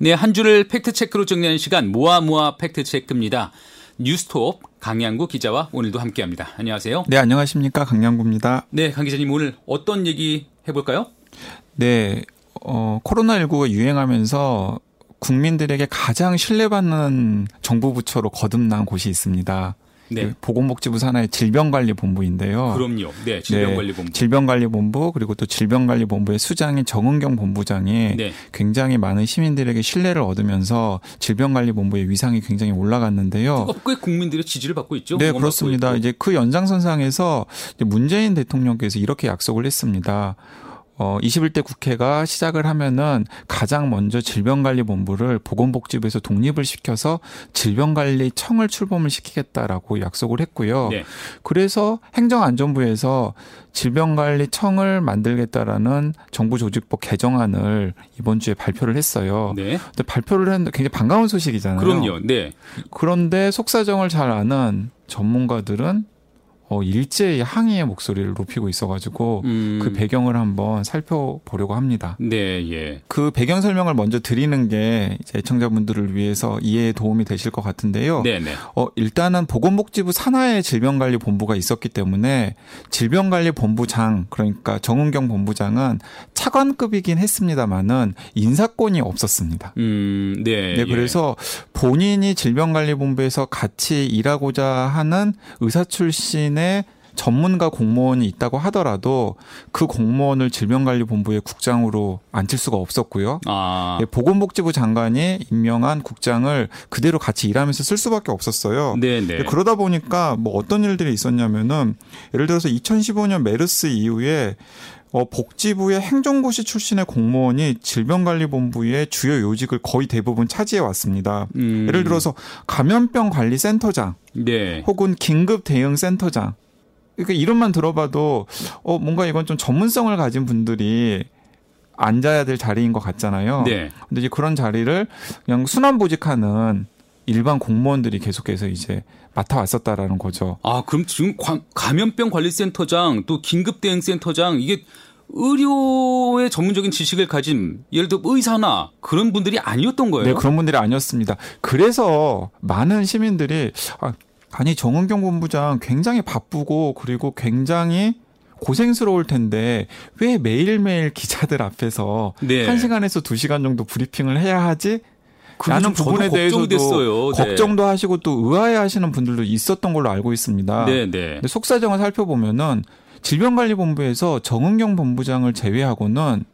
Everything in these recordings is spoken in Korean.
네, 한 주를 팩트체크로 정리하는 시간 모아모아 팩트체크입니다. 뉴스톱 강양구 기자와 오늘도 함께합니다. 안녕하세요. 네, 안녕하십니까 강양구입니다. 네, 강 기자님 오늘 어떤 얘기 해볼까요? 네, 어, 코로나19가 유행하면서 국민들에게 가장 신뢰받는 정부 부처로 거듭난 곳이 있습니다. 네. 그 보건복지부 산하의 질병관리본부인데요. 그럼요. 네, 질병관리본부. 네, 질병관리본부 그리고 또 질병관리본부의 수장인 정은경 본부장이 네. 굉장히 많은 시민들에게 신뢰를 얻으면서 질병관리본부의 위상이 굉장히 올라갔는데요. 꽤 국민들의 지지를 받고 있죠. 네, 그렇습니다. 이제 그 연장선상에서 문재인 대통령께서 이렇게 약속을 했습니다. 어 21대 국회가 시작을 하면은 가장 먼저 질병관리본부를 보건복지부에서 독립을 시켜서 질병관리청을 출범을 시키겠다라고 약속을 했고요. 네. 그래서 행정안전부에서 질병관리청을 만들겠다라는 정부 조직법 개정안을 이번 주에 발표를 했어요. 네. 근데 발표를 했는데 굉장히 반가운 소식이잖아요. 그럼요. 네. 그런데 속사정을 잘 아는 전문가들은 어, 일제히 항의의 목소리를 높이고 있어가지고 음. 그 배경을 한번 살펴보려고 합니다. 네, 예. 그 배경 설명을 먼저 드리는 게 이제 애청자분들을 위해서 이해에 도움이 되실 것 같은데요. 네, 네. 어, 일단은 보건복지부 산하의 질병관리본부가 있었기 때문에 질병관리본부장 그러니까 정은경 본부장은 차관급이긴 했습니다만은 인사권이 없었습니다. 음, 네. 네, 그래서 예. 본인이 질병관리본부에서 같이 일하고자 하는 의사 출신 기관의 전문가 공무원이 있다고 하더라도 그 공무원을 질병관리본부의 국장으로 앉힐 수가 없었고요. 아. 예, 보건복지부 장관이 임명한 국장을 그대로 같이 일하면서 쓸 수밖에 없었어요. 네네. 네. 예, 그러다 보니까 뭐 어떤 일들이 있었냐면은 예를 들어서 2015년 메르스 이후에 어, 복지부의 행정고시 출신의 공무원이 질병관리본부의 주요 요직을 거의 대부분 차지해 왔습니다. 음. 예를 들어서 감염병 관리센터장, 네. 혹은 긴급 대응 센터장. 그러니까 이름만 들어봐도 어 뭔가 이건 좀 전문성을 가진 분들이 앉아야 될 자리인 것 같잖아요. 네. 근데 이제 그런 자리를 그냥 순환 보직하는 일반 공무원들이 계속해서 이제 맡아왔었다라는 거죠. 아, 그럼 지금 감염병 관리센터장 또 긴급 대응 센터장 이게 의료의 전문적인 지식을 가진 예를 들어 의사나 그런 분들이 아니었던 거예요. 네, 그런 분들이 아니었습니다. 그래서 많은 시민들이 아, 아니 정은경 본부장 굉장히 바쁘고 그리고 굉장히 고생스러울 텐데 왜 매일매일 기자들 앞에서 네. 1시간에서 2시간 정도 브리핑을 해야 하지? 라는 부분에 대해서도 네. 걱정도 하시고 또 의아해하시는 분들도 있었던 걸로 알고 있습니다. 네, 네. 근데 속사정을 살펴보면은 질병관리본부에서 정은경 본부장을 제외하고는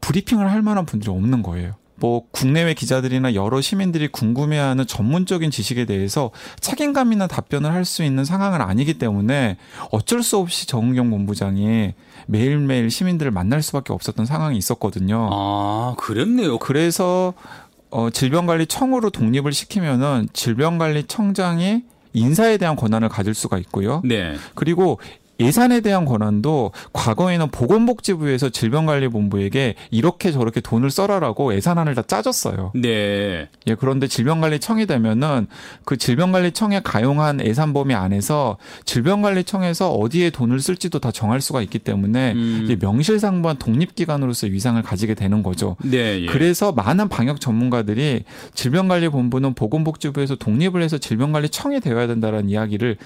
브리핑을 할 만한 분들이 없는 거예요. 뭐 국내외 기자들이나 여러 시민들이 궁금해하는 전문적인 지식에 대해서 책임감 있는 답변을 할 수 있는 상황은 아니기 때문에 어쩔 수 없이 정은경 본부장이 매일매일 시민들을 만날 수밖에 없었던 상황이 있었거든요. 아, 그랬네요. 그래서 어, 질병관리청으로 독립을 시키면은 질병관리청장이 인사에 대한 권한을 가질 수가 있고요. 네. 그리고 예산에 대한 권한도 과거에는 보건복지부에서 질병관리본부에게 이렇게 저렇게 돈을 써라라고 예산안을 다 짜줬어요. 네. 예, 그런데 질병관리청이 되면은 그 질병관리청에 가용한 예산 범위 안에서 질병관리청에서 어디에 돈을 쓸지도 다 정할 수가 있기 때문에 음. 명실상부한 독립기관으로서 위상을 가지게 되는 거죠. 네. 예. 그래서 많은 방역 전문가들이 질병관리본부는 보건복지부에서 독립을 해서 질병관리청이 되어야 된다라는 이야기를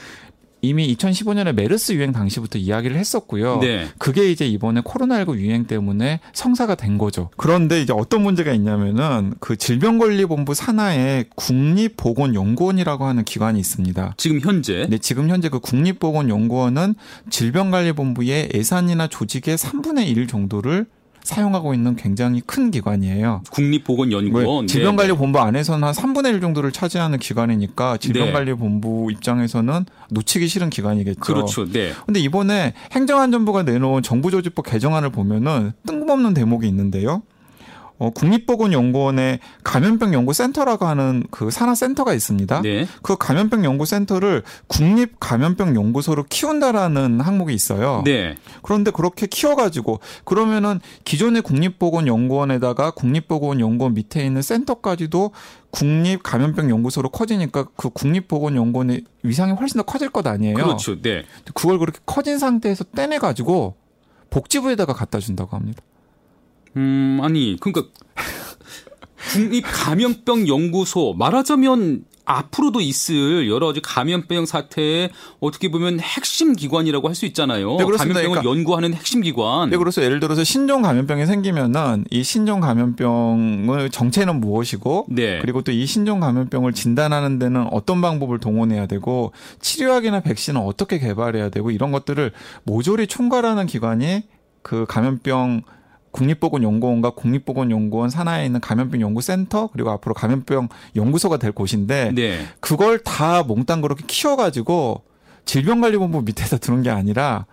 이미 2015년에 메르스 유행 당시부터 이야기를 했었고요. 네. 그게 이제 이번에 코로나19 유행 때문에 성사가 된 거죠. 그런데 이제 어떤 문제가 있냐면은 그 질병관리본부 산하에 국립보건연구원이라고 하는 기관이 있습니다. 지금 현재? 네, 지금 현재 그 국립보건연구원은 질병관리본부의 예산이나 조직의 3분의 1 정도를 사용하고 있는 굉장히 큰 기관이에요. 국립보건연구원. 질병관리본부 안에서는 한 3분의 1 정도를 차지하는 기관이니까 질병관리본부 네. 입장에서는 놓치기 싫은 기관이겠죠. 그렇죠. 네. 근데 이번에 행정안전부가 내놓은 정부조직법 개정안을 보면은 뜬금없는 대목이 있는데요. 어, 국립보건연구원의 감염병 연구센터라고 하는 그 산하 센터가 있습니다. 네. 그 감염병 연구센터를 국립 감염병 연구소로 키운다라는 항목이 있어요. 네. 그런데 그렇게 키워가지고 그러면은 기존의 국립보건연구원에다가 국립보건연구원 밑에 있는 센터까지도 국립 감염병 연구소로 커지니까 그 국립보건연구원의 위상이 훨씬 더 커질 것 아니에요. 그렇죠. 네. 그걸 그렇게 커진 상태에서 떼내 가지고 복지부에다가 갖다 준다고 합니다. 음, 아니, 그러니까 국립 감염병 연구소 말하자면 앞으로도 있을 여러 가지 감염병 사태의 어떻게 보면 핵심 기관이라고 할 수 있잖아요. 네. 감염병을 그러니까 연구하는 핵심 기관. 네, 그래서 예를 들어서 신종 감염병이 생기면은 이 신종 감염병의 정체는 무엇이고 네. 그리고 또 이 신종 감염병을 진단하는 데는 어떤 방법을 동원해야 되고 치료약이나 백신은 어떻게 개발해야 되고 이런 것들을 모조리 총괄하는 기관이 그 감염병 국립보건연구원과 국립보건연구원 산하에 있는 감염병 연구센터 그리고 앞으로 감염병 연구소가 될 곳인데 네. 그걸 다 몽땅 그렇게 키워가지고 질병관리본부 밑에다 두는 게 아니라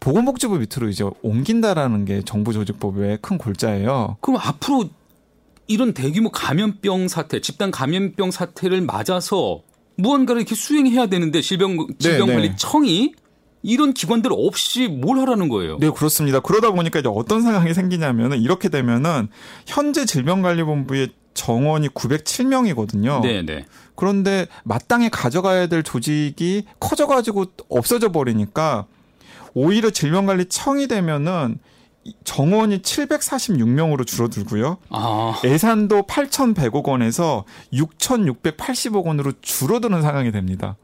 보건복지부 밑으로 이제 옮긴다라는 게 정부 조직법의 큰 골자예요. 그럼 앞으로 이런 대규모 감염병 사태, 집단 감염병 사태를 맞아서 무언가를 이렇게 수행해야 되는데 질병 질병관리청이 이런 기관들 없이 뭘 하라는 거예요? 네, 그렇습니다. 그러다 보니까 이제 어떤 상황이 생기냐면은 이렇게 되면은 현재 질병관리본부의 정원이 907명이거든요. 네, 네. 그런데 마땅히 가져가야 될 조직이 커져가지고 없어져 버리니까 오히려 질병관리청이 되면은 정원이 746명으로 줄어들고요. 아, 예산도 8,100억 원에서 6,680억 원으로 줄어드는 상황이 됩니다.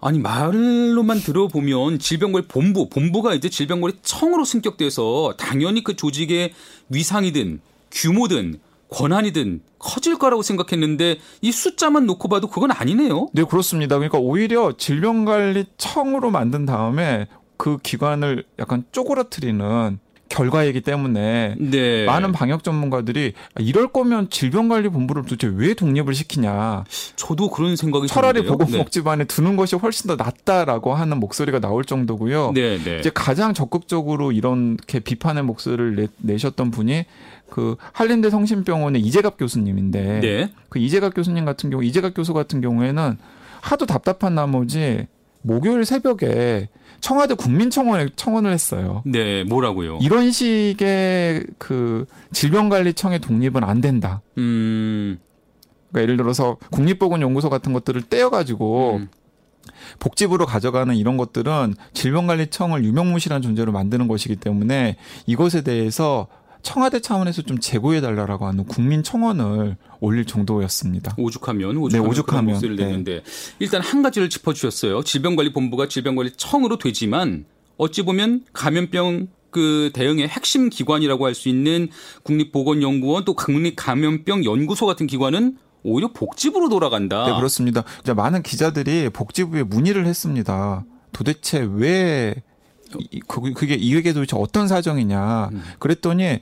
아니 말로만 들어보면 질병관리 본부, 본부가 이제 질병관리 청으로 승격돼서 당연히 그 조직의 위상이든 규모든 권한이든 커질 거라고 생각했는데 이 숫자만 놓고 봐도 그건 아니네요. 네, 그렇습니다. 그러니까 오히려 질병관리청으로 만든 다음에 그 기관을 약간 쪼그라뜨리는 결과이기 때문에 네. 많은 방역 전문가들이 이럴 거면 질병관리본부를 도대체 왜 독립을 시키냐. 저도 그런 생각이 차라리. 보건복지반에 두는 것이 훨씬 더 낫다라고 하는 목소리가 나올 정도고요. 네, 네. 이제 가장 적극적으로 이렇게 비판의 목소리를 내, 셨던 분이 그 한림대 성심병원의 이재갑 교수님인데 네. 그 이재갑 교수님 같은 경우 이재갑 교수 같은 경우에는 하도 답답한 나머지 목요일 새벽에 청와대 국민청원에 청원을 했어요. 네, 뭐라고요? 이런 식의 그 질병관리청의 독립은 안 된다. 음, 그러니까 예를 들어서 국립보건연구소 같은 것들을 떼어가지고 음. 복지부로 가져가는 이런 것들은 질병관리청을 유명무실한 존재로 만드는 것이기 때문에 이것에 대해서 청와대 차원에서 좀 제고해 달라라고 하는 국민 청원을 올릴 정도였습니다. 오죽하면 오죽하면, 네, 오죽하면. 목소리를 네. 내는데 일단 한 가지를 짚어 주셨어요. 질병관리본부가 질병관리청으로 되지만 어찌 보면 감염병 그 대응의 핵심 기관이라고 할 수 있는 국립보건연구원 또 국립감염병 연구소 같은 기관은 오히려 복지부로 돌아간다. 네, 그렇습니다. 이제 많은 기자들이 복지부에 문의를 했습니다. 도대체 왜 이- 그- 그게 이게 도대체 어떤 사정이냐. 음. 그랬더니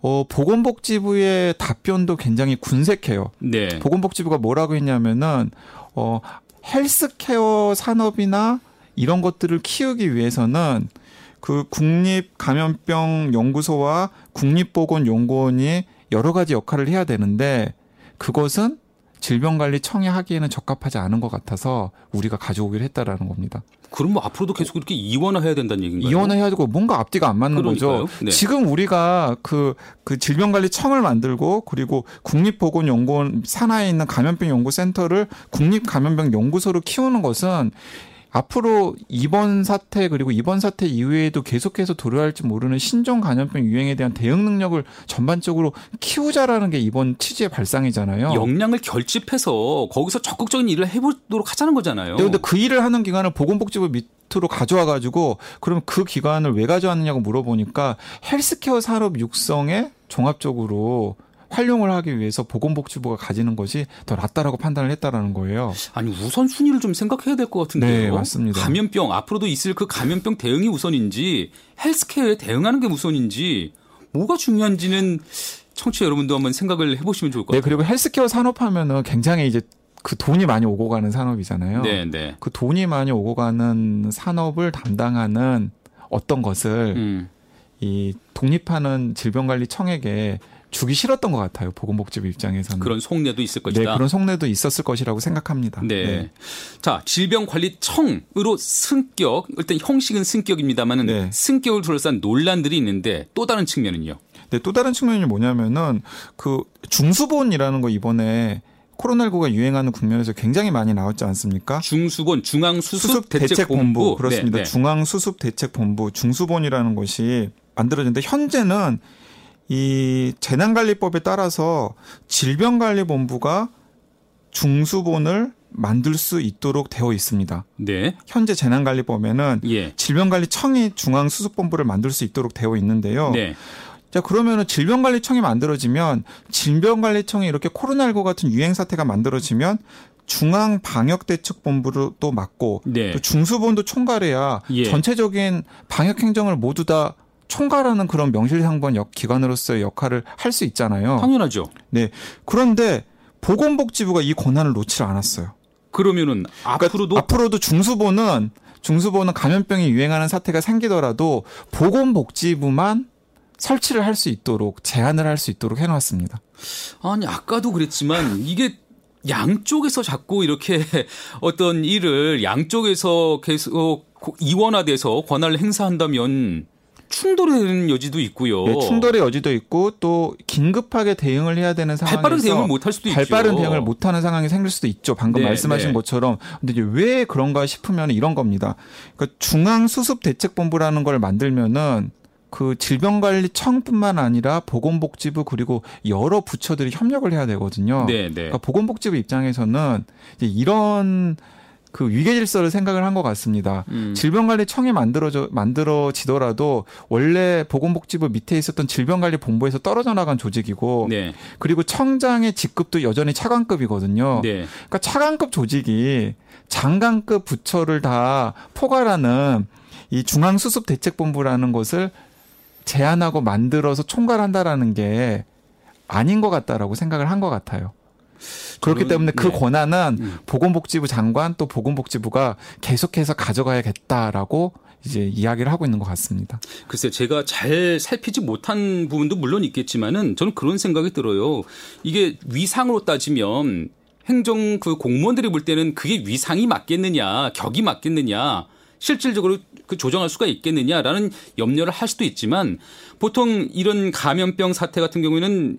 어 보건복지부의 답변도 굉장히 군색해요. 네. 보건복지부가 뭐라고 했냐면은 어 헬스케어 산업이나 이런 것들을 키우기 위해서는 그 국립감염병 연구소와 국립보건연구원이 여러 가지 역할을 해야 되는데 그것은 질병관리청이 하기에는 적합하지 않은 것 같아서 우리가 가져오기로 했다라는 겁니다. 그럼 뭐 앞으로도 계속 이렇게 이원화해야 된다는 얘기인가요? 이원해가지고 뭔가 앞뒤가 안 맞는 그러니까요. 거죠. 네. 지금 우리가 그, 그 질병관리청을 만들고 그리고 국립보건연구원 산하에 있는 감염병 연구센터를 국립감염병 연구소로 키우는 것은 앞으로 이번 사태 그리고 이번 사태 이후에도 계속해서 도래할지 모르는 신종 감염병 유행에 대한 대응 능력을 전반적으로 키우자라는 게 이번 취지의 발상이잖아요. 역량을 결집해서 거기서 적극적인 일을 해보도록 하자는 거잖아요. 네, 근데 그 일을 하는 기관을 보건복지부 밑 으로 가져와 가지고 그럼 그 기관을 왜 가져왔느냐고 물어보니까 헬스케어 산업 육성에 종합적으로 활용을 하기 위해서 보건복지부가 가지는 것이 더 낫다라고 판단을 했다라는 거예요. 아니 우선 순위를 좀 생각해야 될 것 같은데요. 네, 맞습니다. 감염병 앞으로도 있을 그 감염병 대응이 우선인지 헬스케어에 대응하는 게 우선인지 뭐가 중요한지는 청취자 여러분도 한번 생각을 해보시면 좋을 것 네, 같아요. 그리고 헬스케어 산업하면은 굉장히 이제 그 돈이 많이 오고 가는 산업이잖아요. 네, 네. 그 돈이 많이 오고 가는 산업을 담당하는 어떤 것을 음. 이 독립하는 질병관리청에게 주기 싫었던 것 같아요. 보건복지부 입장에서는. 그런 속내도 있을 네, 것이다. 그런 속내도 있었을 것이라고 생각합니다. 네. 자, 질병관리청으로 승격, 일단 형식은 승격입니다만은 네. 승격을 둘러싼 논란들이 있는데 또 다른 측면은요. 네, 또 다른 측면이 뭐냐면은 그 중수본이라는 거 이번에 코로나19가 유행하는 국면에서 굉장히 많이 나왔지 않습니까? 중수본 중앙수습대책본부 그렇습니다. 네, 네. 중앙수습대책본부 중수본이라는 것이 만들어졌는데 현재는 이 재난관리법에 따라서 질병관리본부가 중수본을 만들 수 있도록 되어 있습니다. 네. 현재 재난관리법에는 예. 질병관리청이 중앙수습본부를 만들 수 있도록 되어 있는데요. 네. 자 그러면은 질병관리청이 만들어지면 질병관리청이 이렇게 코로나19 같은 유행 사태가 만들어지면 중앙 방역 대책 본부로 또 맡고 네. 또 중수본도 총괄해야 예. 전체적인 방역 행정을 모두 다 총괄하는 그런 명실상부한 역 기관으로서의 역할을 할 수 있잖아요. 당연하죠. 네. 그런데 보건복지부가 이 권한을 놓지 않았어요. 그러면은 그러니까 앞으로도 앞으로도 중수본은 중수본은 감염병이 유행하는 사태가 생기더라도 보건복지부만 설치를 할 수 있도록 제한을 할 수 있도록 해놨습니다. 아니 아까도 그랬지만 이게 양쪽에서 자꾸 이렇게 어떤 일을 양쪽에서 계속 이원화돼서 권한을 행사한다면 되는 여지도 있고요. 네, 충돌의 여지도 있고 또 긴급하게 대응을 해야 되는 상황에서 발빠른 대응을 못 할 수도 있죠. 발빠른 대응을 못 하는 상황이 생길 수도 있죠. 방금 네, 말씀하신 네. 것처럼. 근데 이제 왜 그런가 싶으면 이런 겁니다. 그러니까 중앙 수습 대책 본부라는 걸 만들면은 그 질병관리청뿐만 아니라 보건복지부 그리고 여러 부처들이 협력을 해야 되거든요. 네, 네. 그러니까 보건복지부 입장에서는 이제 이런 그 위계 질서를 생각을 한 것 같습니다. 음. 질병관리청이 만들어져 만들어지더라도 원래 보건복지부 밑에 있었던 질병관리본부에서 떨어져 나간 조직이고 네. 그리고 청장의 직급도 여전히 차관급이거든요. 네. 그러니까 차관급 조직이 장관급 부처를 다 포괄하는 이 중앙수습대책본부라는 것을 제안하고 만들어서 총괄한다라는 게 아닌 것 같다라고 생각을 한 것 같아요. 그렇기 때문에 그 네. 권한은 음. 보건복지부 장관 또 보건복지부가 계속해서 가져가야겠다라고 이제 이야기를 하고 있는 것 같습니다. 글쎄 제가 잘 살피지 못한 부분도 물론 있겠지만은 저는 그런 생각이 들어요. 이게 위상으로 따지면 행정 그 공무원들이 볼 때는 그게 위상이 맞겠느냐, 격이 맞겠느냐, 실질적으로 그 조정할 수가 있겠느냐라는 염려를 할 수도 있지만 보통 이런 감염병 사태 같은 경우에는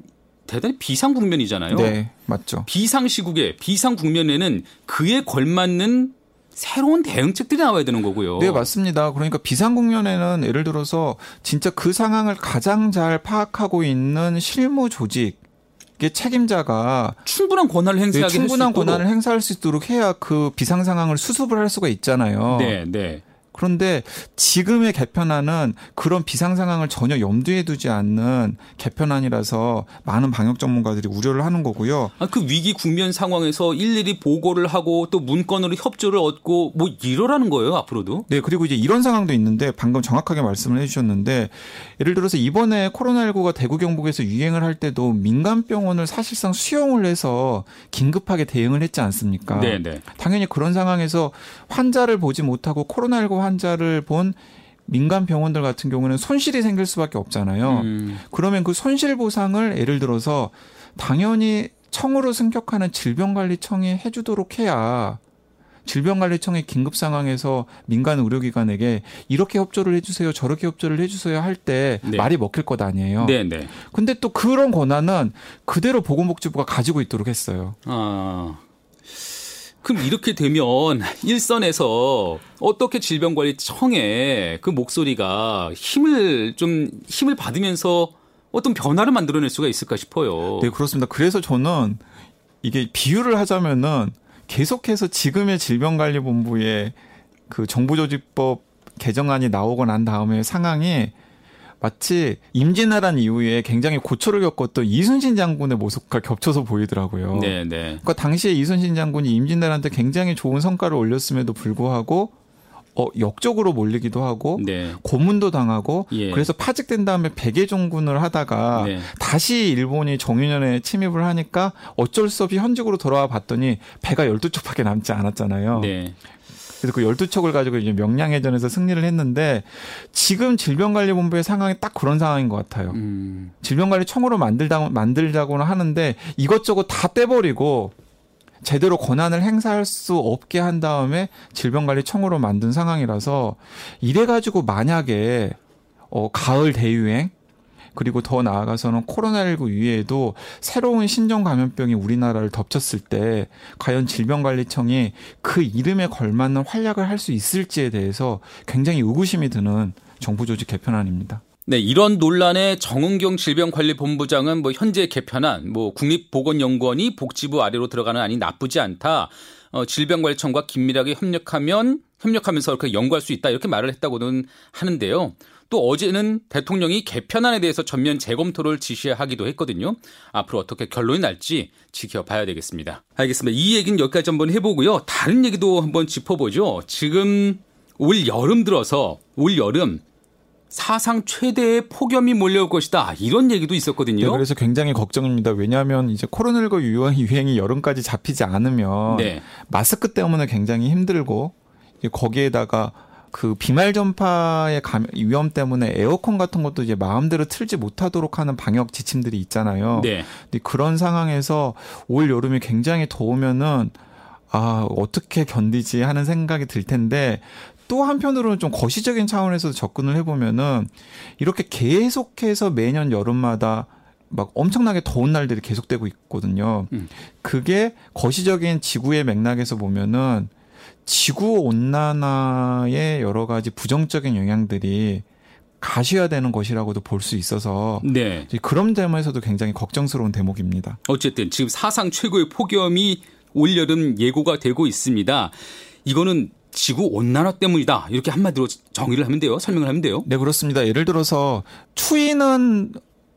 대단히 비상 국면이잖아요. 네, 맞죠. 비상 시국에 비상 국면에는 그에 걸맞는 새로운 대응책들이 나와야 되는 거고요. 네, 맞습니다. 그러니까 비상 국면에는 예를 들어서 진짜 그 상황을 가장 잘 파악하고 있는 실무 조직의 책임자가 충분한 권한을 네, 행사하게 충분한 할수 있도록. 권한을 행사할 수 있도록 해야 그 비상 상황을 수습을 할 수가 있잖아요. 네, 네. 그런데 지금의 개편안은 그런 비상 상황을 전혀 염두에 두지 않는 개편안이라서 많은 방역 전문가들이 우려를 하는 거고요. 아, 그 위기 국면 상황에서 일일이 보고를 하고 또 문건으로 협조를 얻고 뭐 이러라는 거예요 앞으로도. 네, 그리고 이제 이런 상황도 있는데 방금 정확하게 말씀을 해주셨는데 예를 들어서 이번에 코로나19가 대구 경북에서 유행을 할 때도 민간 병원을 사실상 수용을 해서 긴급하게 대응을 했지 않습니까? 네, 네. 당연히 그런 상황에서 환자를 보지 못하고 코로나19 환 자를 본 민간 병원들 같은 경우는 손실이 생길 수밖에 없잖아요. 음, 그러면 그 손실 보상을 예를 들어서 당연히 청으로 승격하는 질병관리청이 해주도록 해야 질병관리청의 긴급 상황에서 민간 의료기관에게 이렇게 협조를 해주세요, 저렇게 협조를 해주세요 할때 네. 말이 먹힐 것 아니에요. 네, 네. 근데 또 그런 권한은 그대로 보건복지부가 가지고 있도록 했어요. 아. 그럼 이렇게 되면 일선에서 어떻게 질병관리청의 그 목소리가 힘을 좀 힘을 받으면서 어떤 변화를 만들어낼 수가 있을까 싶어요. 네, 그렇습니다. 그래서 저는 이게 비유를 하자면은 계속해서 지금의 질병관리본부의 그 정부조직법 개정안이 나오고 난 다음에 상황이 마치 임진왜란 이후에 굉장히 고초를 겪었던 이순신 장군의 모습과 겹쳐서 보이더라고요. 네, 네. 그러니까 당시에 이순신 장군이 임진왜란 때 굉장히 좋은 성과를 올렸음에도 불구하고 어 역적으로 몰리기도 하고 네. 고문도 당하고 예. 그래서 파직된 다음에 백예종군을 하다가 네. 다시 일본이 정유년에 침입을 하니까 어쩔 수 없이 현직으로 돌아와 봤더니 배가 12척밖에 남지 않았잖아요. 네. 그래서 그 12척을 가지고 이제 명량해전에서 승리를 했는데 지금 질병관리본부의 상황이 딱 그런 상황인 것 같아요. 음. 질병관리청으로 만들다, 만들자고는 하는데 이것저것 다 떼버리고 제대로 권한을 행사할 수 없게 한 다음에 질병관리청으로 만든 상황이라서 이래가지고 만약에 어, 가을 대유행 그리고 더 나아가서는 코로나19 이외에도 새로운 신종 감염병이 우리나라를 덮쳤을 때 과연 질병관리청이 그 이름에 걸맞는 활약을 할 수 있을지에 대해서 굉장히 의구심이 드는 정부 조직 개편안입니다. 네, 이런 논란에 정은경 질병관리본부장은 뭐 현재 개편한 뭐 국립보건연구원이 복지부 아래로 들어가는 안이 나쁘지 않다. 어, 질병관리청과 긴밀하게 협력하면 협력하면서 이렇게 연구할 수 있다 이렇게 말을 했다고는 하는데요. 또 어제는 대통령이 개편안에 대해서 전면 재검토를 지시하기도 했거든요. 앞으로 어떻게 결론이 날지 지켜봐야 되겠습니다. 알겠습니다. 이 얘기는 여기까지 한번 해보고요. 다른 얘기도 한번 짚어보죠. 지금 올 여름 들어서 올 여름 사상 최대의 폭염이 몰려올 것이다. 이런 얘기도 있었거든요. 네, 그래서 굉장히 걱정입니다. 왜냐하면 이제 코로나19 유행, 유행이 여름까지 잡히지 않으면 네. 마스크 때문에 굉장히 힘들고 거기에다가 그 비말 전파의 위험 때문에 에어컨 같은 것도 이제 마음대로 틀지 못하도록 하는 방역 지침들이 있잖아요. 네. 근데 그런 상황에서 올 여름이 굉장히 더우면은 아, 어떻게 견디지 하는 생각이 들 텐데 또 한편으로는 좀 거시적인 차원에서 접근을 해보면은 이렇게 계속해서 매년 여름마다 막 엄청나게 더운 날들이 계속되고 있거든요. 음. 그게 거시적인 지구의 맥락에서 보면은 지구 온난화의 여러 가지 부정적인 영향들이 가셔야 되는 것이라고도 볼 수 있어서 네. 그런 점에서도 굉장히 걱정스러운 대목입니다. 어쨌든 지금 사상 최고의 폭염이 올여름 예고가 되고 있습니다. 이거는 지구 온난화 때문이다. 이렇게 한마디로 정의를 하면 돼요. 설명을 하면 돼요. 네, 그렇습니다. 예를 들어서 추위는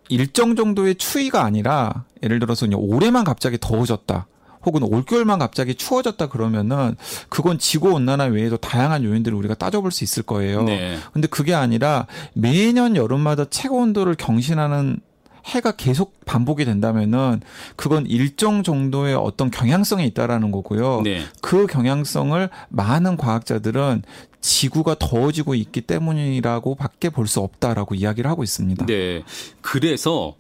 일정 정도의 추위가 아니라 예를 들어서 올해만 갑자기 더워졌다. 혹은 올겨울만 갑자기 추워졌다 그러면은 그건 지구 온난화 외에도 다양한 요인들을 우리가 따져볼 수 있을 거예요. 네. 근데 그게 아니라 매년 여름마다 최고 온도를 경신하는 해가 계속 반복이 된다면은 그건 일정 정도의 어떤 경향성이 있다라는 거고요. 네. 그 경향성을 많은 과학자들은 지구가 더워지고 있기 때문이라고 밖에 볼 수 없다라고 이야기를 하고 있습니다. 네. 그래서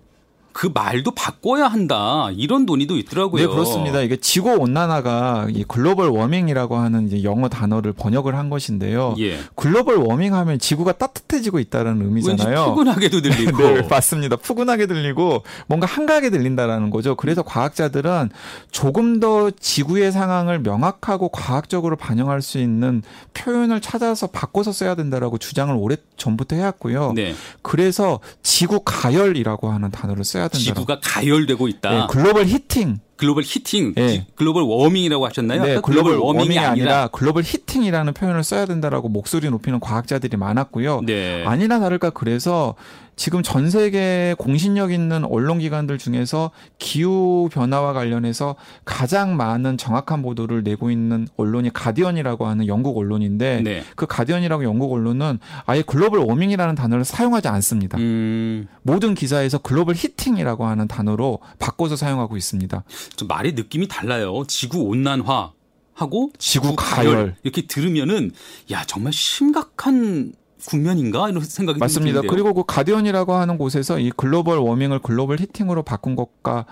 그 말도 바꿔야 한다 이런 논의도 있더라고요. 네 그렇습니다. 이게 지구 온난화가 이 글로벌 워밍이라고 하는 영어 단어를 번역을 한 것인데요. 예. 글로벌 워밍하면 지구가 따뜻해지고 있다는 의미잖아요. 푸근하게도 들리고. 네 맞습니다. 푸근하게 들리고 뭔가 한가하게 들린다라는 거죠. 그래서 과학자들은 조금 더 지구의 상황을 명확하고 과학적으로 반영할 수 있는 표현을 찾아서 바꿔서 써야 된다라고 주장을 오래 전부터 해왔고요. 네. 그래서 지구 가열이라고 하는 단어를 써야 된다. 지구가 가열되고 있다. 네, global heating. global heating, 네. global warming이라고 하셨나요? 네, global, global warming이, warming이 아니라, 아니라, global heating이라는 표현을 써야 된다라고 목소리 높이는 과학자들이 많았고요. 네. 아니나 다를까 그래서 지금 전 세계 공신력 있는 언론 기관들 중에서 기후 변화와 관련해서 가장 많은 정확한 보도를 내고 있는 언론이 가디언이라고 하는 영국 언론인데 네. 그 가디언이라고 영국 언론은 아예 글로벌 워밍이라는 단어를 사용하지 않습니다. 음. 모든 기사에서 글로벌 히팅이라고 하는 단어로 바꿔서 사용하고 있습니다. 좀 말의 느낌이 달라요. 지구 온난화 하고 지구. 가열 이렇게 들으면은 야 정말 심각한 국면인가 이런 생각이 맞습니다. 드는데요. 그리고 그 가디언이라고 하는 곳에서 이 글로벌 워밍을 글로벌 히팅으로 바꾼 것과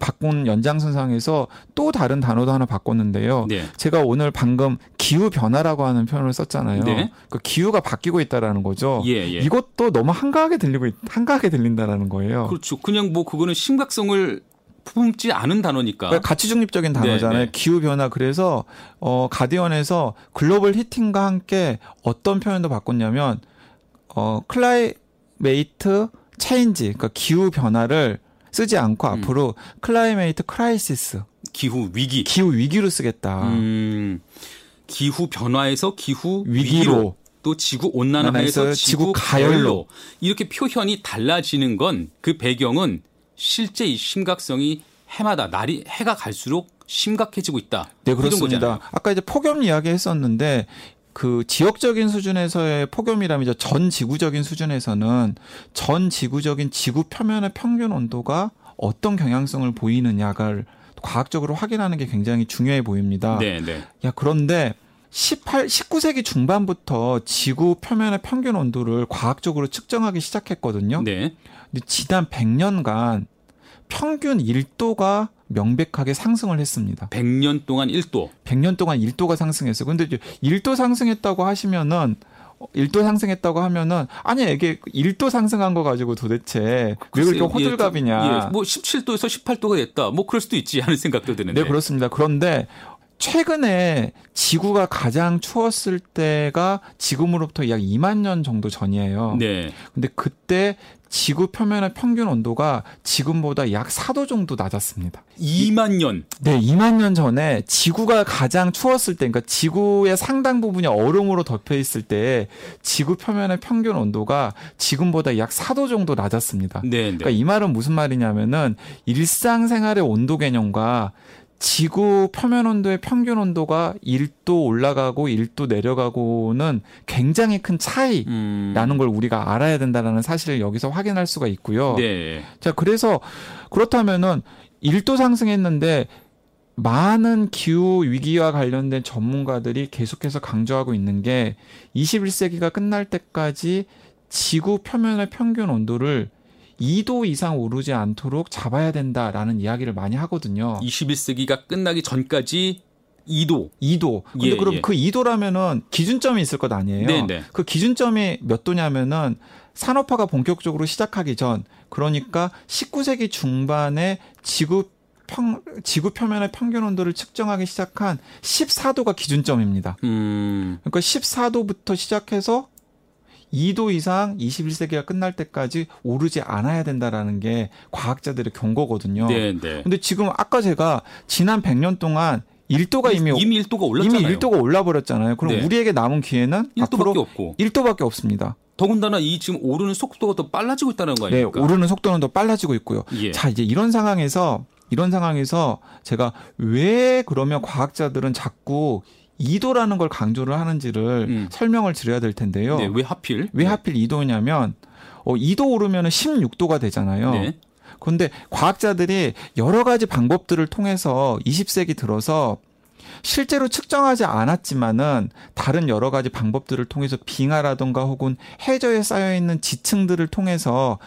바꾼 연장선상에서 또 다른 단어도 하나 바꿨는데요. 네. 제가 오늘 방금 기후 변화라고 하는 표현을 썼잖아요. 네. 그 기후가 바뀌고 있다라는 거죠. 예, 예. 이것도 너무 한가하게 들리고 한가하게 들린다라는 거예요. 그렇죠. 그냥 뭐 그거는 심각성을 품지 않은 단어니까. 그러니까 가치 중립적인 단어잖아요. 네, 네. 기후 변화. 그래서 어 가디언에서 global heating과 함께 어떤 표현도 바꿨냐면 어 climate change 그러니까 기후 변화를 쓰지 않고 음. 앞으로 climate crisis 기후 위기 기후 위기로 쓰겠다. 음, 기후 변화에서 기후 위기로, 위기로. 또 지구 온난화에서 지구, 지구 가열로. 가열로 이렇게 표현이 달라지는 건 그 배경은 실제 이 심각성이 해마다 날이 해가 갈수록 심각해지고 있다. 네, 그렇습니다. 아까 이제 폭염 이야기 했었는데 그 지역적인 수준에서의 폭염이라면 전 지구적인 수준에서는 전 지구적인 지구 표면의 평균 온도가 어떤 경향성을 보이느냐를 과학적으로 확인하는 게 굉장히 중요해 보입니다. 네, 네. 야, 그런데 18, 19세기 중반부터 지구 표면의 평균 온도를 과학적으로 측정하기 시작했거든요. 네. 지난 100년간 평균 1도가 명백하게 상승을 했습니다. 100년 동안 1도. 100년 동안 1도가 상승했어요. 근데 이제 1도 상승했다고 하시면은 1도 상승했다고 하면은 아니 이게 1도 상승한 거 가지고 도대체 왜 그렇게 호들갑이냐. 예, 뭐 17도에서 18도가 됐다. 뭐 그럴 수도 있지 하는 생각도 드는데. 네, 그렇습니다. 그런데 최근에 지구가 가장 추웠을 때가 지금으로부터 약 2만 년 정도 전이에요. 네. 근데 그때 지구 표면의 평균 온도가 지금보다 약 4도 정도 낮았습니다. 2만 년. 네, 2만 년 전에 지구가 가장 추웠을 때, 그러니까 지구의 상당 부분이 얼음으로 덮여 있을 때 지구 표면의 평균 온도가 지금보다 약 4도 정도 낮았습니다. 네, 네. 그러니까 이 말은 무슨 말이냐면은 일상생활의 온도 개념과 지구 표면 온도의 평균 온도가 1도 올라가고 1도 내려가고는 굉장히 큰 차이라는 음. 걸 우리가 알아야 된다는 사실을 여기서 확인할 수가 있고요. 네. 자, 그래서 그렇다면은 1도 상승했는데 많은 기후 위기와 관련된 전문가들이 계속해서 강조하고 있는 게 21세기가 끝날 때까지 지구 표면의 평균 온도를 2도 이상 오르지 않도록 잡아야 된다라는 이야기를 많이 하거든요. 21세기가 끝나기 전까지 2도. 2도. 근데 예, 그럼 예. 그 2도라면은 기준점이 있을 것 아니에요? 네, 네. 그 기준점이 몇 도냐면은 산업화가 본격적으로 시작하기 전 그러니까 19세기 중반에 지구 평 지구 표면의 평균 온도를 측정하기 시작한 14도가 기준점입니다. 음. 그러니까 14도부터 시작해서 2도 이상 21세기가 끝날 때까지 오르지 않아야 된다라는 게 과학자들의 경고거든요. 네, 네. 근데 지금 아까 제가 지난 100년 동안 1도가 이미 이미 1도가 올랐잖아요. 이미 1도가 올라 버렸잖아요. 그럼 네. 우리에게 남은 기회는 1도밖에 앞으로 없고. 1도밖에 없습니다. 더군다나 이 지금 오르는 속도가 더 빨라지고 있다는 거 네, 아닙니까? 오르는 속도는 더 빨라지고 있고요. 예. 자, 이제 이런 상황에서 이런 상황에서 제가 왜 그러면 과학자들은 자꾸 2도라는 걸 강조를 하는지를 음. 설명을 드려야 될 텐데요. 네, 왜 하필? 왜 하필 2도냐면 어 2도 오르면 16도가 되잖아요. 네. 그런데 과학자들이 여러 가지 방법들을 통해서 20세기 들어서 실제로 측정하지 않았지만은 다른 여러 가지 방법들을 통해서 빙하라든가 혹은 해저에 쌓여 있는 지층들을 통해서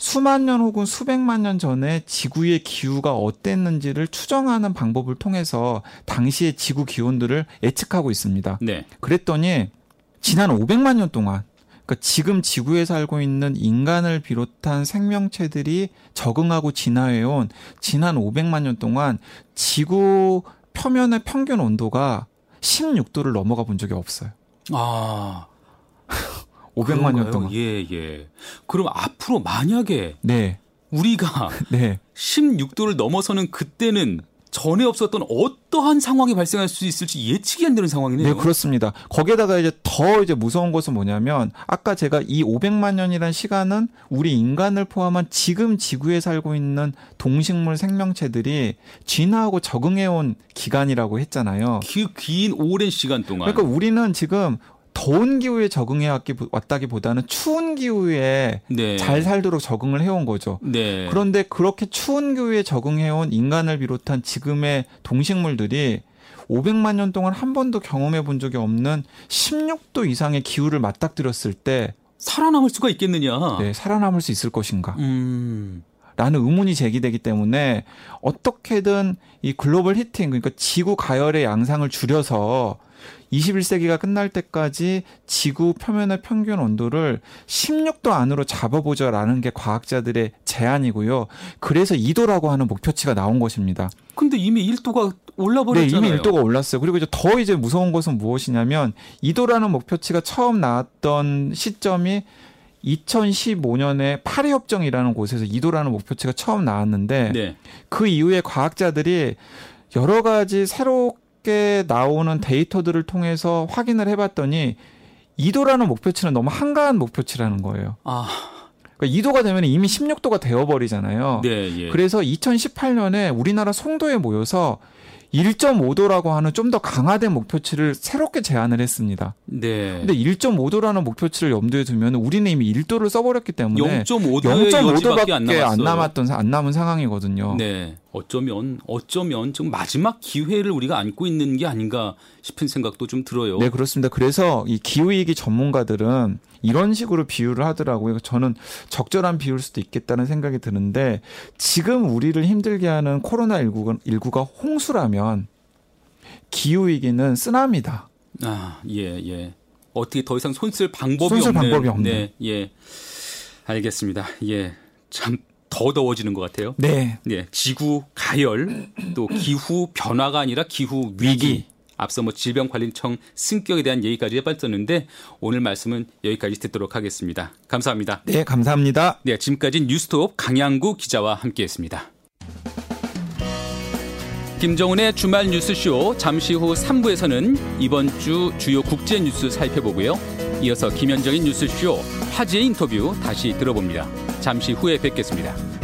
수만 년 혹은 수백만 년 전에 지구의 기후가 어땠는지를 추정하는 방법을 통해서 당시의 지구 기온들을 예측하고 있습니다. 네. 그랬더니 지난 500만 년 동안 그러니까 지금 지구에 살고 있는 인간을 비롯한 생명체들이 적응하고 진화해온 지난 500만 년 동안 지구 표면의 평균 온도가 16도를 넘어가 본 적이 없어요. 아. 500만 년 그런가요? 동안. 예, 예. 그럼 앞으로 만약에 네. 우리가 네. 16도를 넘어서는 그때는 전에 없었던 어떠한 상황이 발생할 수 있을지 예측이 안 되는 상황이네요. 네, 그렇습니다. 거기에다가 이제 더 이제 무서운 것은 뭐냐면 아까 제가 이 500만 년이란 시간은 우리 인간을 포함한 지금 지구에 살고 있는 동식물 생명체들이 진화하고 적응해 온 기간이라고 했잖아요. 그 긴 오랜 시간 동안. 그러니까 우리는 지금 더운 기후에 적응해 왔기, 왔다기보다는 추운 기후에 네. 잘 살도록 적응을 해온 거죠. 네. 그런데 그렇게 추운 기후에 적응해온 인간을 비롯한 지금의 동식물들이 500만 년 동안 한 번도 경험해 본 적이 없는 16도 이상의 기후를 맞닥뜨렸을 때 살아남을 수가 있겠느냐? 네, 살아남을 수 있을 것인가? 음. 라는 의문이 제기되기 때문에 어떻게든 이 글로벌 히팅 그러니까 지구 가열의 양상을 줄여서 21세기가 끝날 때까지 지구 표면의 평균 온도를 16도 안으로 잡아보자라는 게 과학자들의 제안이고요. 그래서 2도라고 하는 목표치가 나온 것입니다. 근데 이미 1도가 네, 올라버렸잖아요. 이미 1도가 올랐어요. 그리고 이제 더 이제 무서운 것은 무엇이냐면 2도라는 목표치가 처음 나왔던 시점이 2015년에 파리 협정이라는 곳에서 2도라는 목표치가 처음 나왔는데 네. 그 이후에 과학자들이 여러 가지 새 롭게 나오는 데이터들을 통해서 확인을 해봤더니 2도라는 목표치는 너무 한가한 목표치라는 거예요. 아, 그러니까 2도가 되면 이미 16도가 되어버리잖아요. 네, 예. 그래서 2018년에 우리나라 송도에 모여서 1.5도라고 하는 좀 더 강화된 목표치를 새롭게 제안을 했습니다. 네. 근데 1.5도라는 목표치를 염두에 두면 우리는 이미 1도를 써버렸기 때문에 0.5도의 여지밖에 안 0.5도밖에 남았어요. 안 남았던 안 남은 상황이거든요. 네. 어쩌면 어쩌면 지금 마지막 기회를 우리가 안고 있는 게 아닌가 싶은 생각도 좀 들어요. 네, 그렇습니다. 그래서 이 기후위기 전문가들은 이런 식으로 비유를 하더라고요. 저는 적절한 비유일 수도 있겠다는 생각이 드는데 지금 우리를 힘들게 하는 코로나 19가 19가 홍수라면 기후위기는 쓰나미다. 아, 예, 예. 어떻게 더 이상 손쓸 방법이 손쓸 없는. 방법이 없는. 네, 예. 알겠습니다. 예. 참 더 더워지는 것 같아요. 네. 네, 지구 가열 또 기후 변화가 아니라 기후 위기. 위기. 앞서 뭐 질병관리청 승격에 대한 얘기까지 해봤었는데 오늘 말씀은 여기까지 듣도록 하겠습니다. 감사합니다. 네, 감사합니다. 네, 지금까지 뉴스톱 강양구 기자와 함께했습니다. 김정은의 주말 뉴스쇼 잠시 후 3부에서는 이번 주 주요 국제 뉴스 살펴보고요. 이어서 김현정의 뉴스쇼 화제의 인터뷰 다시 들어봅니다. 잠시 후에 뵙겠습니다.